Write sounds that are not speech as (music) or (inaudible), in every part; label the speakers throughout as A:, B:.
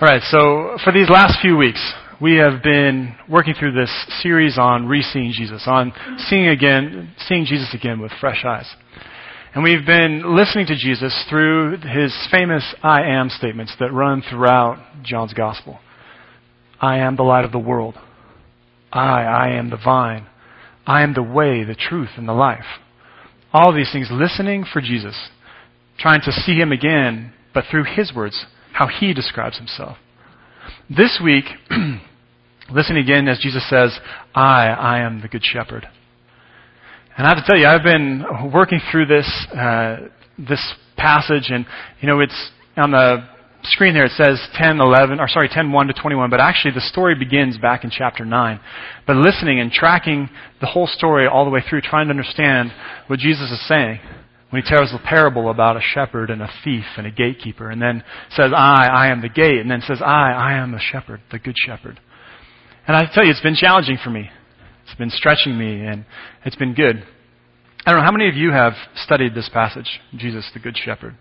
A: All right, so for these last few weeks, we have been working through this series on re-seeing Jesus, on seeing again, seeing Jesus again with fresh eyes. And we've been listening to Jesus through his famous I am statements that run throughout John's gospel. I am the light of the world. I, I am the vine. I am the way, the truth, and the life. All these things, listening for Jesus, trying to see him again, but through his words, how he describes himself. This week, (clears throat) listen again as Jesus says, I, I am the good shepherd. And I have to tell you, I've been working through this, uh, this passage and, you know, it's on the screen there it says 10, 11, or sorry, 10, 1 to 21, but actually the story begins back in chapter 9. But listening and tracking the whole story all the way through, trying to understand what Jesus is saying when he tells the parable about a shepherd and a thief and a gatekeeper, and then says, I, I am the gate, and then says, I, I am the shepherd, the good shepherd. And I tell you, it's been challenging for me. It's been stretching me, and it's been good. I don't know, how many of you have studied this passage, Jesus, the good shepherd?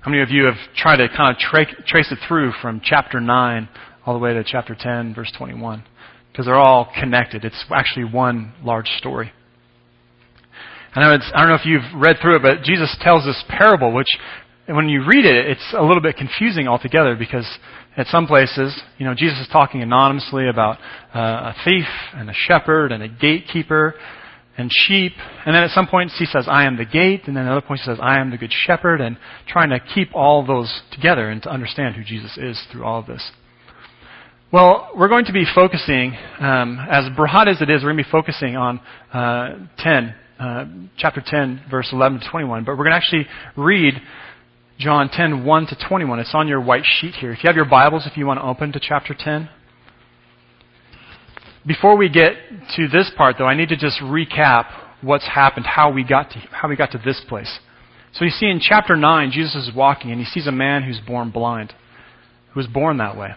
A: How many of you have tried to kind of tra- trace it through from chapter 9 all the way to chapter 10, verse 21? Because they're all connected. It's actually one large story. I know it's, I don't know if you've read through it, but Jesus tells this parable, which when you read it, it's a little bit confusing altogether because at some places, you know, Jesus is talking anonymously about uh, a thief and a shepherd and a gatekeeper and sheep. And then at some points he says, I am the gate. And then at other points he says, I am the good shepherd. And trying to keep all those together and to understand who Jesus is through all of this. Well, we're going to be focusing, um, as broad as it is, we're going to be focusing on uh, 10 uh, chapter 10, verse 11 to 21. But we're going to actually read John 10, 1 to 21. It's on your white sheet here. If you have your Bibles, if you want to open to chapter 10. Before we get to this part, though, I need to just recap what's happened, how we got to, how we got to this place. So you see in chapter 9, Jesus is walking and he sees a man who's born blind, who was born that way.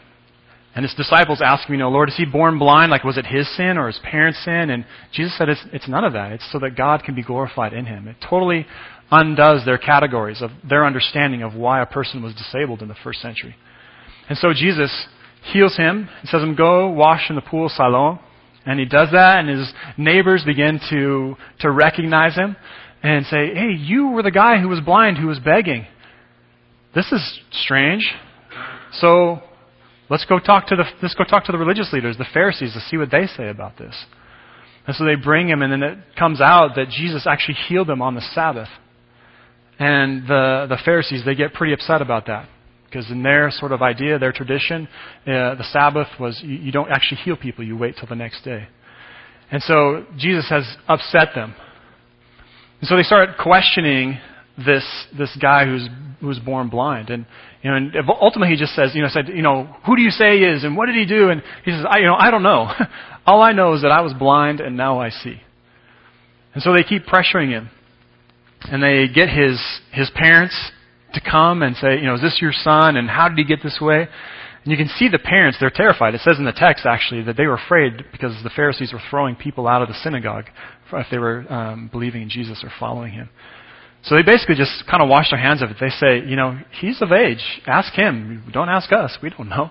A: And his disciples ask him, you know, Lord, is he born blind? Like, was it his sin or his parents' sin? And Jesus said, it's, it's none of that. It's so that God can be glorified in him. It totally undoes their categories of their understanding of why a person was disabled in the first century. And so Jesus heals him and says him, go wash in the pool of Siloam. And he does that, and his neighbors begin to, to recognize him and say, hey, you were the guy who was blind, who was begging. This is strange. So Let's go talk to the, let's go talk to the religious leaders, the Pharisees, to see what they say about this. And so they bring him, and then it comes out that Jesus actually healed him on the Sabbath. And the, the Pharisees, they get pretty upset about that. Because in their sort of idea, their tradition, uh, the Sabbath was you, you don't actually heal people, you wait till the next day. And so Jesus has upset them. And so they start questioning this, this guy who's, who's born blind. And, you know, and ultimately he just says, you know, said, you know, who do you say he is and what did he do? And he says, I, you know, I don't know. (laughs) All I know is that I was blind and now I see. And so they keep pressuring him. And they get his, his parents to come and say, you know, is this your son? And how did he get this way? And you can see the parents, they're terrified. It says in the text, actually, that they were afraid because the Pharisees were throwing people out of the synagogue if they were um, believing in Jesus or following him. So they basically just kind of wash their hands of it. They say, you know, he's of age. Ask him. Don't ask us. We don't know.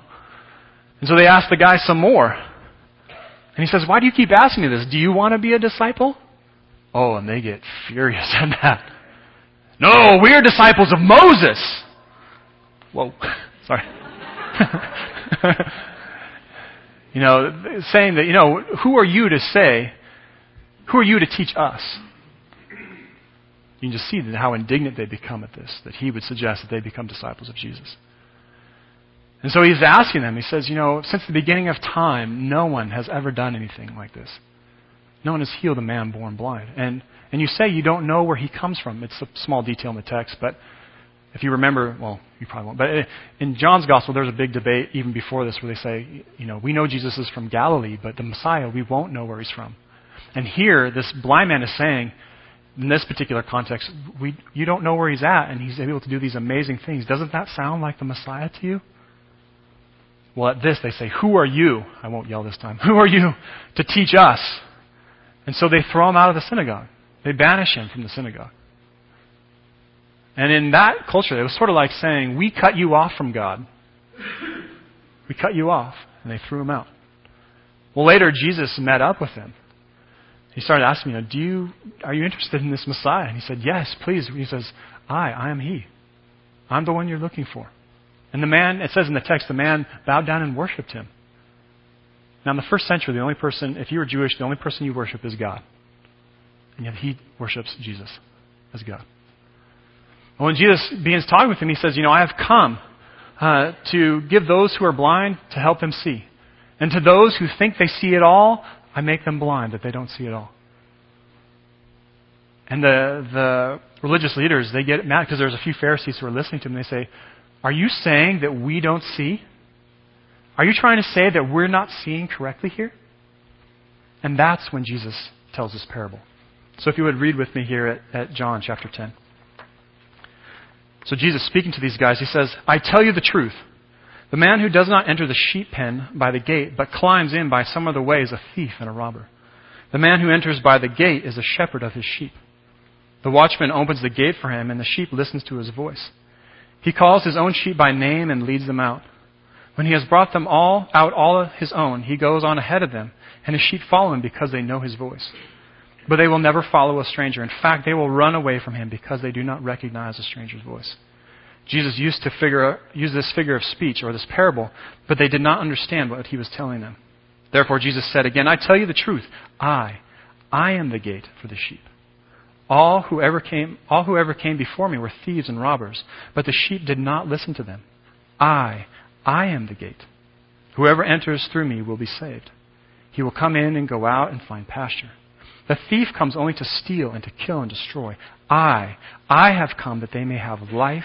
A: And so they ask the guy some more. And he says, why do you keep asking me this? Do you want to be a disciple? Oh, and they get furious (laughs) at that. No, we are disciples of Moses. Whoa. (laughs) Sorry. (laughs) you know, saying that, you know, who are you to say, who are you to teach us? You can just see how indignant they become at this, that he would suggest that they become disciples of Jesus. And so he's asking them, he says, You know, since the beginning of time, no one has ever done anything like this. No one has healed a man born blind. And, and you say you don't know where he comes from. It's a small detail in the text, but if you remember, well, you probably won't. But in John's gospel, there's a big debate even before this where they say, you know, we know Jesus is from Galilee, but the Messiah, we won't know where he's from. And here, this blind man is saying, in this particular context, we, you don't know where he's at, and he's able to do these amazing things. Doesn't that sound like the Messiah to you? Well, at this, they say, Who are you? I won't yell this time. (laughs) Who are you to teach us? And so they throw him out of the synagogue. They banish him from the synagogue. And in that culture, it was sort of like saying, We cut you off from God. We cut you off. And they threw him out. Well, later, Jesus met up with them. He started asking me, Do you, are you interested in this Messiah? And he said, Yes, please. He says, I, I am he. I'm the one you're looking for. And the man, it says in the text, the man bowed down and worshipped him. Now, in the first century, the only person, if you were Jewish, the only person you worship is God. And yet he worships Jesus as God. And when Jesus begins talking with him, he says, You know, I have come uh, to give those who are blind to help them see. And to those who think they see it all, I make them blind that they don't see at all. And the, the religious leaders, they get mad because there's a few Pharisees who are listening to him. They say, Are you saying that we don't see? Are you trying to say that we're not seeing correctly here? And that's when Jesus tells this parable. So if you would read with me here at, at John chapter 10. So Jesus speaking to these guys, he says, I tell you the truth. The man who does not enter the sheep pen by the gate, but climbs in by some other way, is a thief and a robber. The man who enters by the gate is a shepherd of his sheep. The watchman opens the gate for him, and the sheep listens to his voice. He calls his own sheep by name and leads them out. When he has brought them all out all his own, he goes on ahead of them, and his sheep follow him because they know his voice. But they will never follow a stranger. In fact, they will run away from him because they do not recognize a stranger's voice. Jesus used to figure, use this figure of speech or this parable, but they did not understand what he was telling them. Therefore, Jesus said again, I tell you the truth. I, I am the gate for the sheep. All who ever came, all who ever came before me were thieves and robbers, but the sheep did not listen to them. I, I am the gate. Whoever enters through me will be saved. He will come in and go out and find pasture. The thief comes only to steal and to kill and destroy. I, I have come that they may have life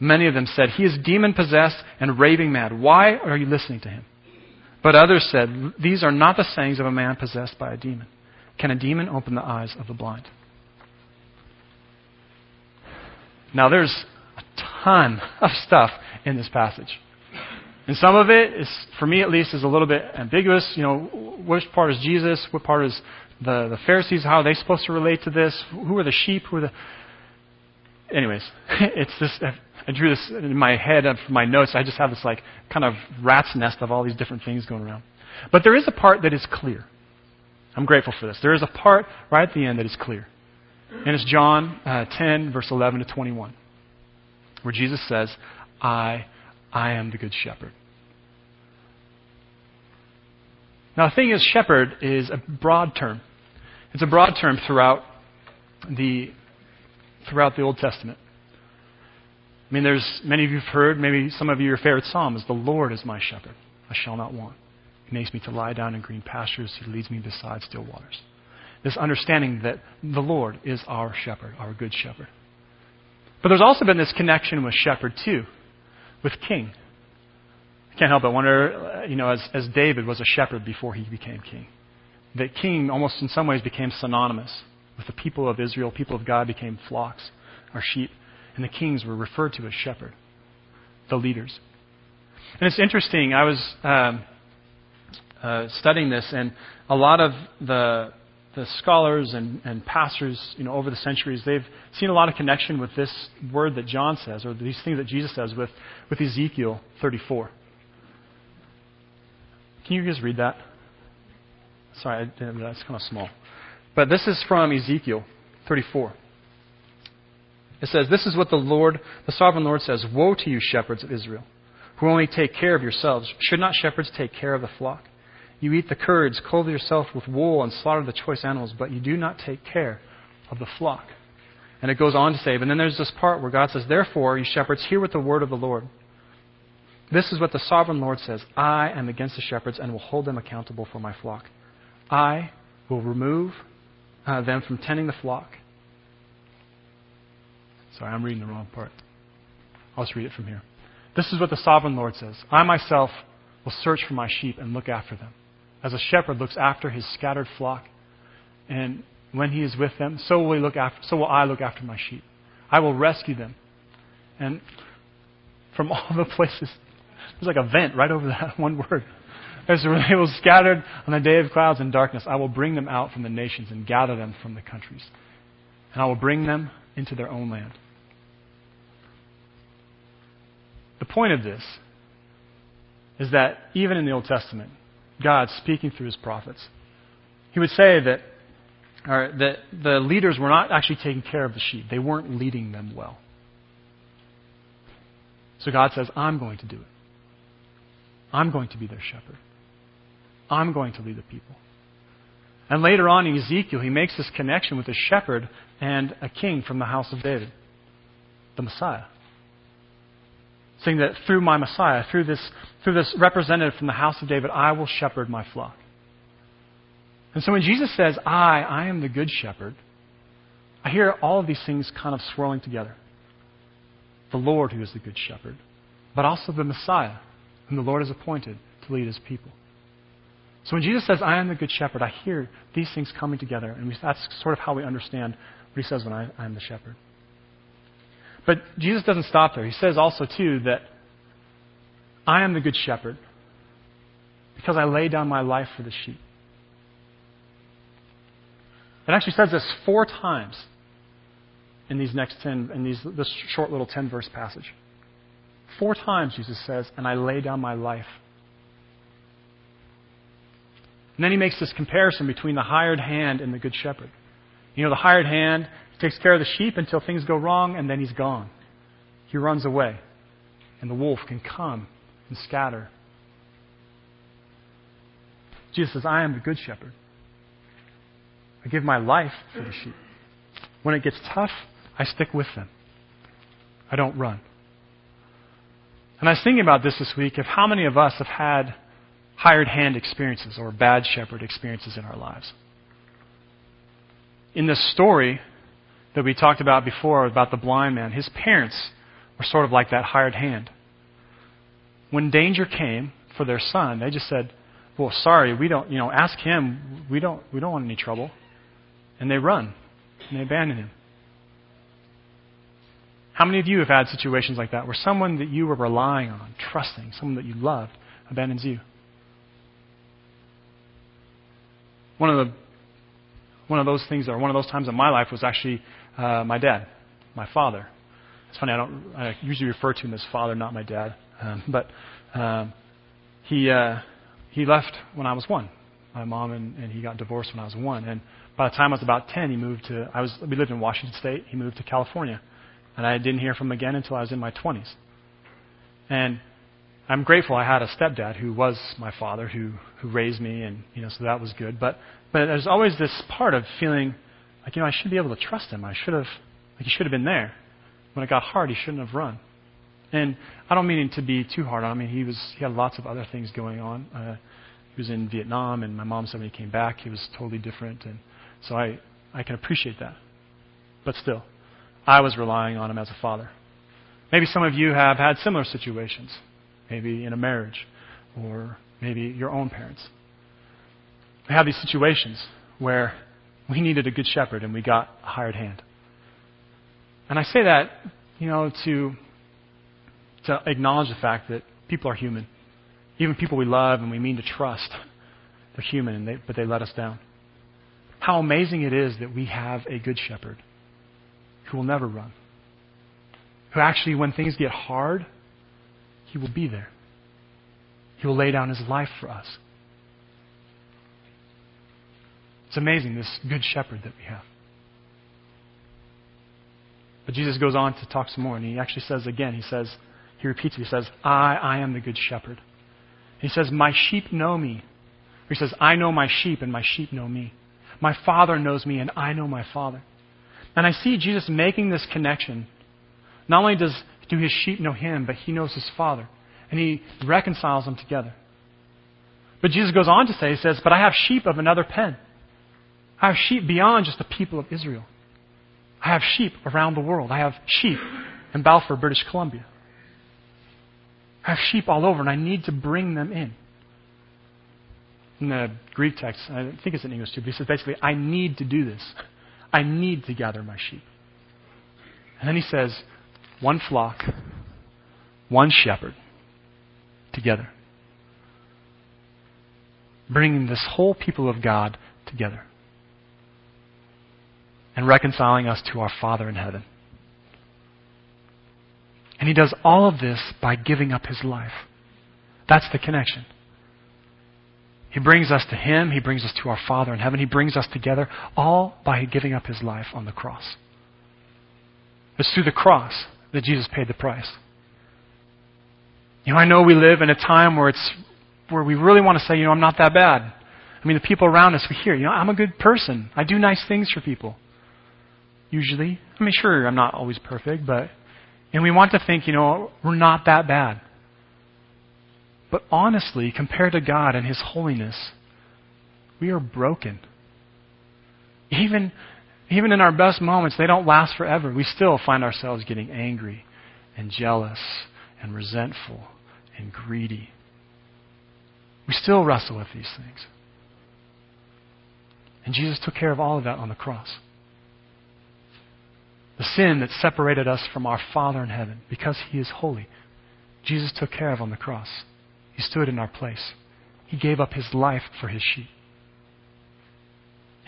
A: Many of them said, He is demon possessed and raving mad. Why are you listening to him? But others said, These are not the sayings of a man possessed by a demon. Can a demon open the eyes of the blind? Now, there's a ton (laughs) of stuff in this passage. And some of it is, for me at least, is a little bit ambiguous. You know, which part is Jesus? What part is the, the Pharisees? How are they supposed to relate to this? Who are the sheep? Who are the. Anyways, (laughs) it's this I drew this in my head for my notes. I just have this like kind of rat's nest of all these different things going around. But there is a part that is clear. I'm grateful for this. There is a part right at the end that is clear. And it's John uh, 10, verse 11 to 21, where Jesus says, I, I am the good shepherd. Now, the thing is, shepherd is a broad term. It's a broad term throughout the, throughout the Old Testament. I mean, there's many of you have heard, maybe some of you, your favorite psalm is, The Lord is my shepherd. I shall not want. He makes me to lie down in green pastures. He leads me beside still waters. This understanding that the Lord is our shepherd, our good shepherd. But there's also been this connection with shepherd, too, with king. I can't help but wonder, you know, as, as David was a shepherd before he became king, that king almost in some ways became synonymous with the people of Israel. People of God became flocks, our sheep and the kings were referred to as shepherd, the leaders. And it's interesting, I was um, uh, studying this, and a lot of the, the scholars and, and pastors you know, over the centuries, they've seen a lot of connection with this word that John says, or these things that Jesus says with, with Ezekiel 34. Can you guys read that? Sorry, that's kind of small. But this is from Ezekiel 34. It says, This is what the Lord, the sovereign Lord says Woe to you, shepherds of Israel, who only take care of yourselves. Should not shepherds take care of the flock? You eat the curds, clothe yourself with wool, and slaughter the choice animals, but you do not take care of the flock. And it goes on to say, but then there's this part where God says, Therefore, you shepherds, hear what the word of the Lord. This is what the sovereign Lord says I am against the shepherds and will hold them accountable for my flock. I will remove uh, them from tending the flock. Sorry, I'm reading the wrong part. I'll just read it from here. This is what the sovereign Lord says I myself will search for my sheep and look after them. As a shepherd looks after his scattered flock, and when he is with them, so will, look after, so will I look after my sheep. I will rescue them. And from (laughs) all the places, there's like a vent right over that (laughs) one word. As they will scattered on the day of clouds and darkness, I will bring them out from the nations and gather them from the countries. And I will bring them into their own land. The point of this is that even in the Old Testament, God speaking through his prophets, he would say that, or that the leaders were not actually taking care of the sheep. They weren't leading them well. So God says, I'm going to do it. I'm going to be their shepherd. I'm going to lead the people. And later on in Ezekiel, he makes this connection with a shepherd and a king from the house of David, the Messiah saying that through my Messiah, through this, through this representative from the house of David, I will shepherd my flock. And so when Jesus says, I, I am the good shepherd, I hear all of these things kind of swirling together. The Lord who is the good shepherd, but also the Messiah whom the Lord has appointed to lead his people. So when Jesus says, I am the good shepherd, I hear these things coming together, and that's sort of how we understand what he says when I, I am the shepherd. But Jesus doesn't stop there. He says also, too, that I am the good shepherd because I lay down my life for the sheep. It actually says this four times in these next 10, in these, this short little 10 verse passage. Four times Jesus says, and I lay down my life. And then he makes this comparison between the hired hand and the good shepherd. You know, the hired hand takes care of the sheep until things go wrong, and then he's gone. He runs away. And the wolf can come and scatter. Jesus says, I am the good shepherd. I give my life for the sheep. When it gets tough, I stick with them. I don't run. And I was thinking about this this week of how many of us have had hired hand experiences or bad shepherd experiences in our lives. In this story, that we talked about before about the blind man, his parents were sort of like that hired hand. When danger came for their son, they just said, "Well, sorry, we don't, you know, ask him. We don't we don't want any trouble." And they run and they abandon him. How many of you have had situations like that where someone that you were relying on, trusting, someone that you loved, abandons you? One of the one of those things, or one of those times in my life, was actually uh, my dad, my father. It's funny, I don't I usually refer to him as father, not my dad. Um, but um, he uh, he left when I was one. My mom and, and he got divorced when I was one. And by the time I was about ten, he moved to. I was we lived in Washington State. He moved to California, and I didn't hear from him again until I was in my twenties. And I'm grateful I had a stepdad who was my father, who who raised me, and you know, so that was good. But but there's always this part of feeling like, you know, I should be able to trust him. I should have, like, he should have been there. When it got hard, he shouldn't have run. And I don't mean to be too hard on him. Mean, he was, he had lots of other things going on. Uh, he was in Vietnam, and my mom said when he came back, he was totally different. And so I, I can appreciate that. But still, I was relying on him as a father. Maybe some of you have had similar situations, maybe in a marriage, or maybe your own parents. We have these situations where we needed a good shepherd, and we got a hired hand. And I say that, you know, to, to acknowledge the fact that people are human. Even people we love and we mean to trust, they're human, they, but they let us down. How amazing it is that we have a good shepherd who will never run. Who actually, when things get hard, he will be there. He will lay down his life for us. It's amazing, this good shepherd that we have. But Jesus goes on to talk some more, and he actually says again, he says, he repeats it, he says, I, I am the good shepherd. He says, My sheep know me, He says, I know my sheep and my sheep know me. My Father knows me and I know my Father. And I see Jesus making this connection. Not only does do his sheep know him, but he knows his Father. And he reconciles them together. But Jesus goes on to say, he says, But I have sheep of another pen. I have sheep beyond just the people of Israel. I have sheep around the world. I have sheep in Balfour, British Columbia. I have sheep all over, and I need to bring them in. In the Greek text, I think it's in English too, but he says basically, I need to do this. I need to gather my sheep. And then he says, one flock, one shepherd, together. Bringing this whole people of God together. And reconciling us to our Father in heaven. And he does all of this by giving up his life. That's the connection. He brings us to him, he brings us to our Father in heaven, he brings us together, all by giving up his life on the cross. It's through the cross that Jesus paid the price. You know, I know we live in a time where it's where we really want to say, you know, I'm not that bad. I mean, the people around us, we hear, you know, I'm a good person. I do nice things for people. Usually. I mean, sure, I'm not always perfect, but and we want to think, you know, we're not that bad. But honestly, compared to God and His holiness, we are broken. Even, even in our best moments, they don't last forever. We still find ourselves getting angry and jealous and resentful and greedy. We still wrestle with these things. And Jesus took care of all of that on the cross. The sin that separated us from our Father in heaven, because He is holy, Jesus took care of on the cross. He stood in our place. He gave up His life for His sheep.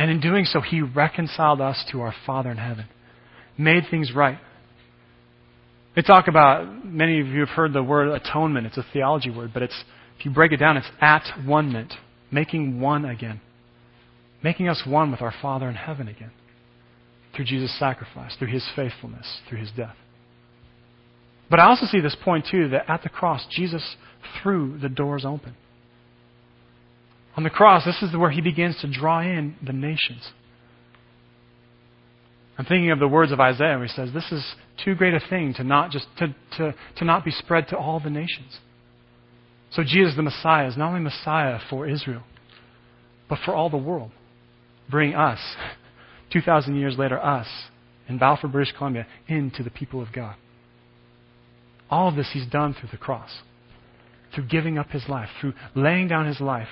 A: And in doing so, He reconciled us to our Father in heaven, made things right. They talk about, many of you have heard the word atonement. It's a theology word, but it's, if you break it down, it's at one ment, making one again, making us one with our Father in heaven again through Jesus' sacrifice, through his faithfulness, through his death. But I also see this point, too, that at the cross, Jesus threw the doors open. On the cross, this is where he begins to draw in the nations. I'm thinking of the words of Isaiah where he says, This is too great a thing to not just to, to, to not be spread to all the nations. So Jesus the Messiah is not only Messiah for Israel, but for all the world. Bring us (laughs) 2,000 years later, us in Balfour, British Columbia, into the people of God. All of this he's done through the cross, through giving up his life, through laying down his life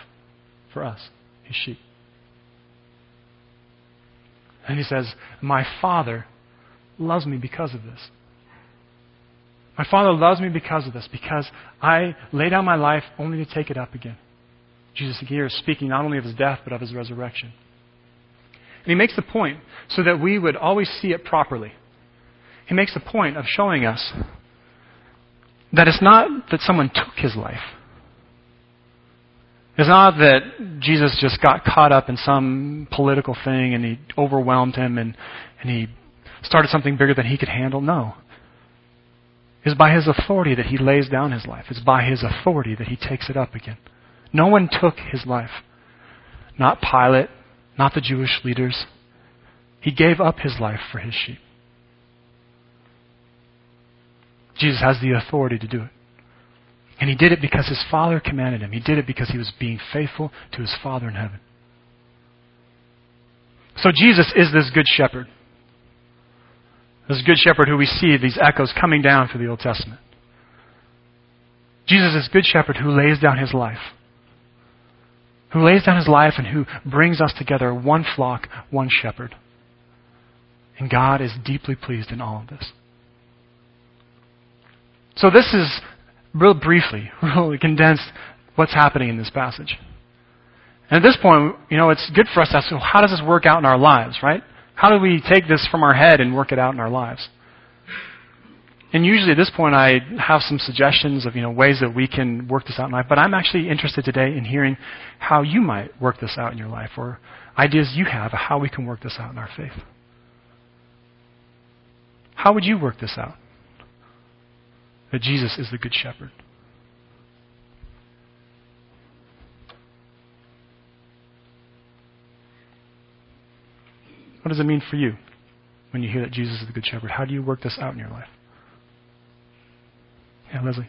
A: for us, his sheep. And he says, My Father loves me because of this. My Father loves me because of this, because I lay down my life only to take it up again. Jesus here is speaking not only of his death, but of his resurrection. And he makes the point so that we would always see it properly. He makes the point of showing us that it's not that someone took his life. It's not that Jesus just got caught up in some political thing and he overwhelmed him and, and he started something bigger than he could handle. No. It's by his authority that he lays down his life. It's by his authority that he takes it up again. No one took his life. Not Pilate, not the Jewish leaders. He gave up his life for his sheep. Jesus has the authority to do it. And he did it because his Father commanded him. He did it because he was being faithful to his Father in heaven. So Jesus is this good shepherd. This good shepherd who we see these echoes coming down through the Old Testament. Jesus is good shepherd who lays down his life who lays down his life and who brings us together, one flock, one shepherd. And God is deeply pleased in all of this. So this is, real briefly, (laughs) really condensed what's happening in this passage. And at this point, you know, it's good for us to ask, well, how does this work out in our lives, right? How do we take this from our head and work it out in our lives? And usually at this point, I have some suggestions of you know ways that we can work this out in life. But I'm actually interested today in hearing how you might work this out in your life, or ideas you have of how we can work this out in our faith. How would you work this out? that Jesus is the Good Shepherd.
B: What does it mean for you when you hear that Jesus is the Good Shepherd? How do you work this out in your life? Yeah, Leslie.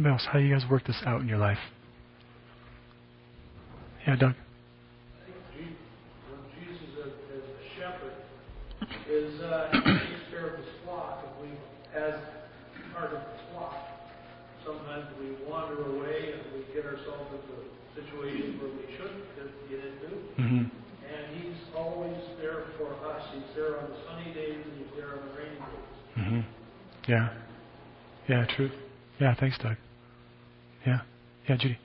B: Anybody else? How you guys work this out in your life? Yeah, Doug.
C: Jesus as, a shepherd is uh, takes care of his flock, and we, as part of the flock, sometimes we wander away and we get ourselves into situations where we shouldn't get into. Mm-hmm. And he's always there for us. He's there on the sunny days and he's there on the rainy days.
B: Mm-hmm. Yeah. Yeah, true. Yeah, thanks, Doug. Yeah. Yeah, Judy.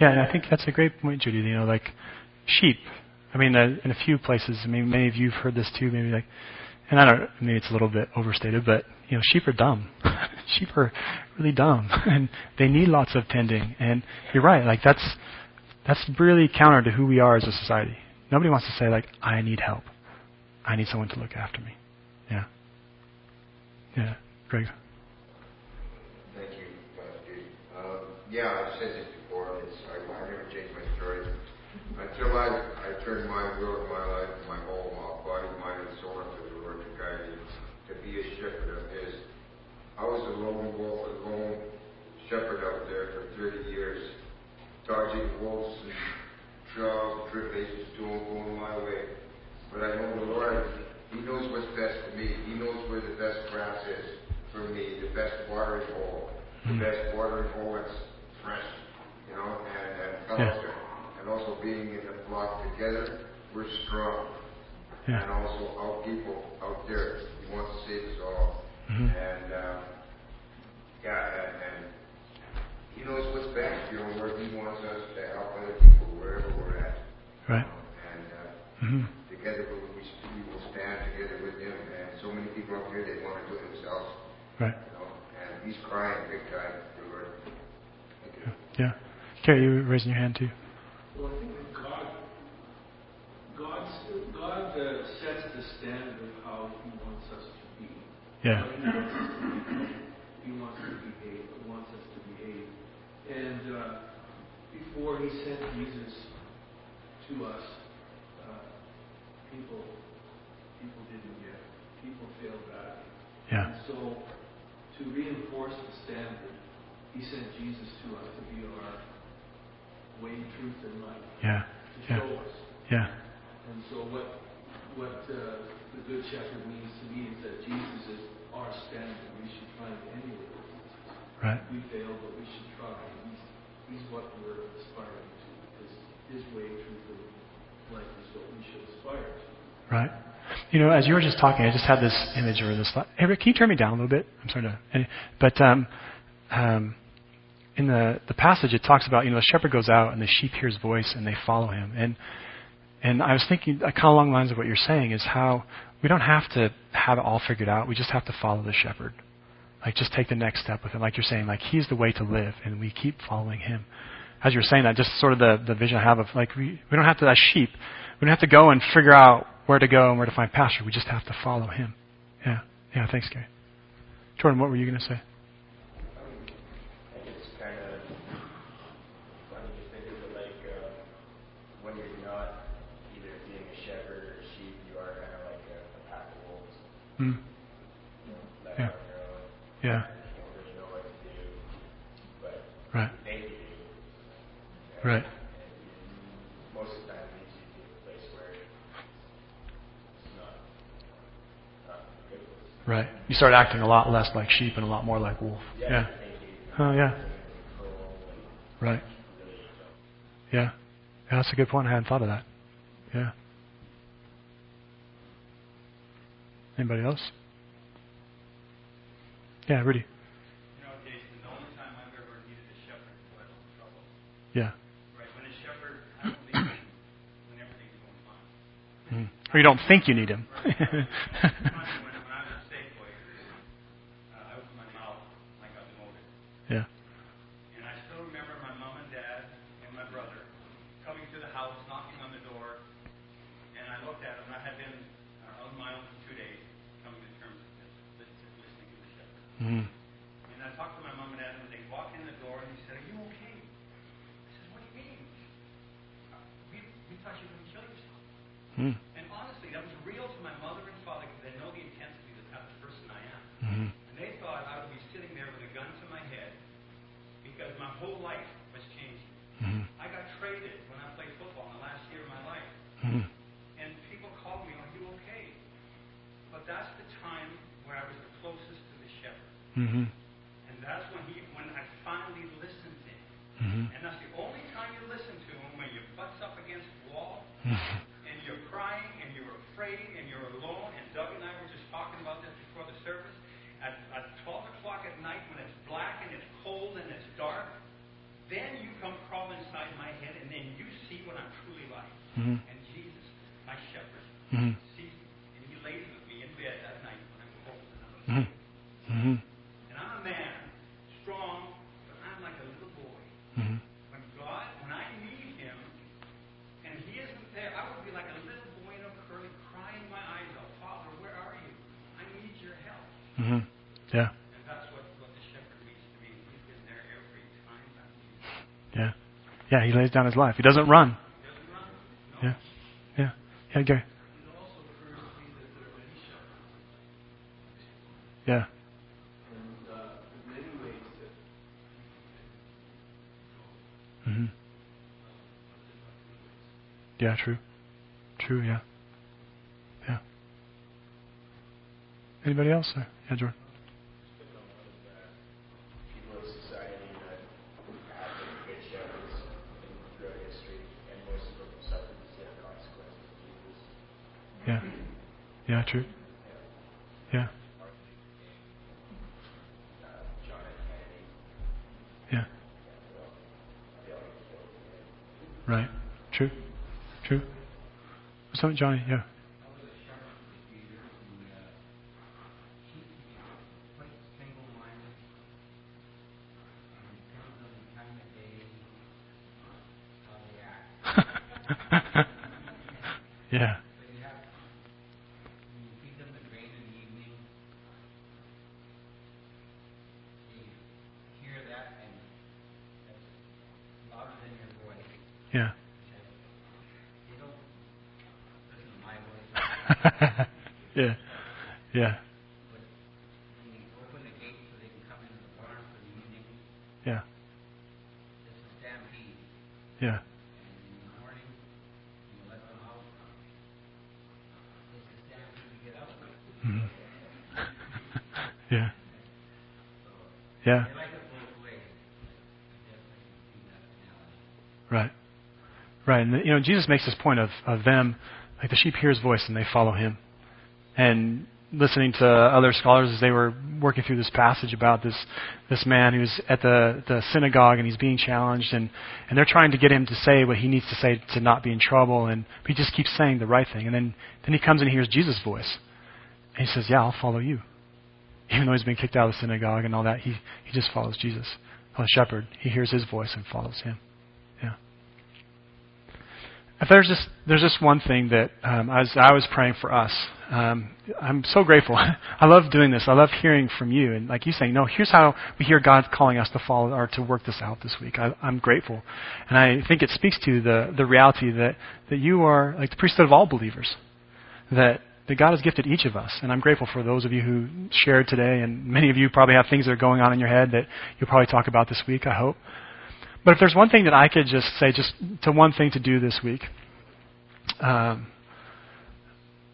B: Yeah, and I think that's a great point, Judy. You know, like sheep. I mean, uh, in a few places. I mean, many of you have heard this too. Maybe like, and I don't. Maybe it's a little bit overstated, but you know, sheep are dumb. (laughs) sheep are really dumb, (laughs) and they need lots of tending. And you're right. Like that's that's really counter to who we are as a society. Nobody wants to say like, I need help. I need someone to look after me. Yeah. Yeah. Greg.
D: Thank you, Pastor um, yeah, I've said this until I, I turned my will of my life, my whole my body, mind, and soul unto the Lord to guide me, to be a shepherd of His. I was a lone wolf, a lone shepherd out there for 30 years, dodging wolves and trials, tribulations, doing going my way. But I know the Lord, He knows what's best for me. He knows where the best grass is for me, the best watering hole, the best watering hole that's fresh, you know, and, and fellowship. Yeah and also being in the flock together, we're strong. Yeah. And also our people out there, He wants to save us all. Mm-hmm. And uh, yeah, and, and He knows what's best, you know, where He wants us to help other people wherever we're at.
B: Right.
D: and uh, mm-hmm. together we, we will stand together with Him. And so many people up here, they want to do it themselves.
B: Right.
D: You know, and He's crying big time.
B: Yeah. Carrie, you raising your hand too.
C: Jesus to us to be our way, truth, and life.
B: Yeah. yeah.
C: Us.
B: Yeah.
C: And so what what uh, the Good Shepherd means to me is that Jesus is our standard. We should find anywhere.
B: Right.
C: We fail, but we should try. He's, he's what we're aspiring to. His, his way, truth, and
E: life is what we should aspire to.
F: Right. You know, as you were just talking, I just had this image or this thought. Hey, Rick, can you turn me down a little bit? I'm sorry to. But um, um, in the, the passage, it talks about, you know, the shepherd goes out and the sheep hears voice and they follow him. And, and I was thinking, uh, kind of along the lines of what you're saying, is how we don't have to have it all figured out. We just have to follow the shepherd. Like, just take the next step with him. Like you're saying, like, he's the way to live, and we keep following him. As you're saying that, just sort of the, the vision I have of, like, we, we don't have to, as sheep, we don't have to go and figure out where to go and where to find pasture. We just have to follow him. Yeah. Yeah, thanks, Gary. Jordan, what were you going to say? Mm. Yeah. Yeah. Right. Right. Right. You start acting a lot less like sheep and a lot more like wolf.
G: Yeah.
F: Oh, yeah. Right. Yeah. yeah. That's a good point. I hadn't thought of that. Yeah. Anybody else? Yeah, Rudy.
H: You know, Jason, the only time I've ever needed a shepherd is when I in trouble.
F: Yeah.
H: Right. When a shepherd, I don't when everything's going fine.
F: Mm. Or you don't think you need him. Mm. Mm-hmm. Yeah, he lays down his life. He doesn't run. Yeah. Yeah. Yeah, Gary. Yeah. Mm-hmm. Yeah, true. True, yeah. Yeah. Anybody else? Yeah, Jordan. true? Yeah. Yeah. Right. True. True. So, Johnny? Yeah. Yeah. Yeah. Right.
A: Right. And, you know, Jesus makes this point of, of them, like the sheep hear his voice and they follow him. And listening to other scholars as they were working through this passage about this, this man who's at the, the synagogue and he's being challenged and, and they're trying to get him to say what he needs to say to not be in trouble and but he just keeps saying the right thing and then, then he comes and hears Jesus' voice and he says, Yeah, I'll follow you. Even though he's been kicked out of the synagogue and all that, he, he just follows Jesus. A shepherd, he hears his voice and follows him. Yeah. If there's just there's just one thing that um, as I was praying for us, um, I'm so grateful. (laughs) I love doing this. I love hearing from you, and like you saying, no, here's how we hear God calling us to follow or to work this out this week. I, I'm grateful, and I think it speaks to the the reality that that you are like the priesthood of all believers, that that God has gifted each of us, and I'm grateful for those of you who shared today, and many of you probably have things that are going on in your head that you'll probably talk about this week. I hope. But if there's one thing that I could just say, just to one thing to do this week, um,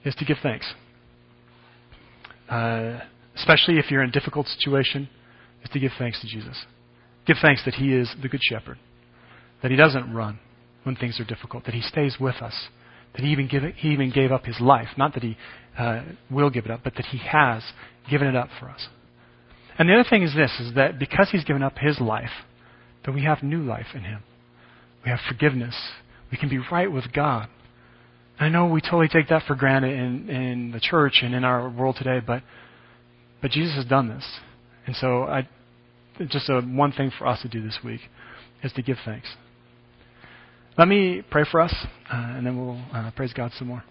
A: is to give thanks. Uh, especially if you're in a difficult situation, is to give thanks to Jesus. Give thanks that He is the Good Shepherd, that He doesn't run when things are difficult, that He stays with us, that He even, give he even gave up His life. Not that He uh, will give it up, but that He has given it up for us. And the other thing is this, is that because He's given up His life, that we have new life in Him. We have forgiveness. We can be right with God. I know we totally take that for granted in, in the church and in our world today, but but Jesus has done this, and so I just a, one thing for us to do this week is to give thanks. Let me pray for us, uh, and then we'll uh, praise God some more.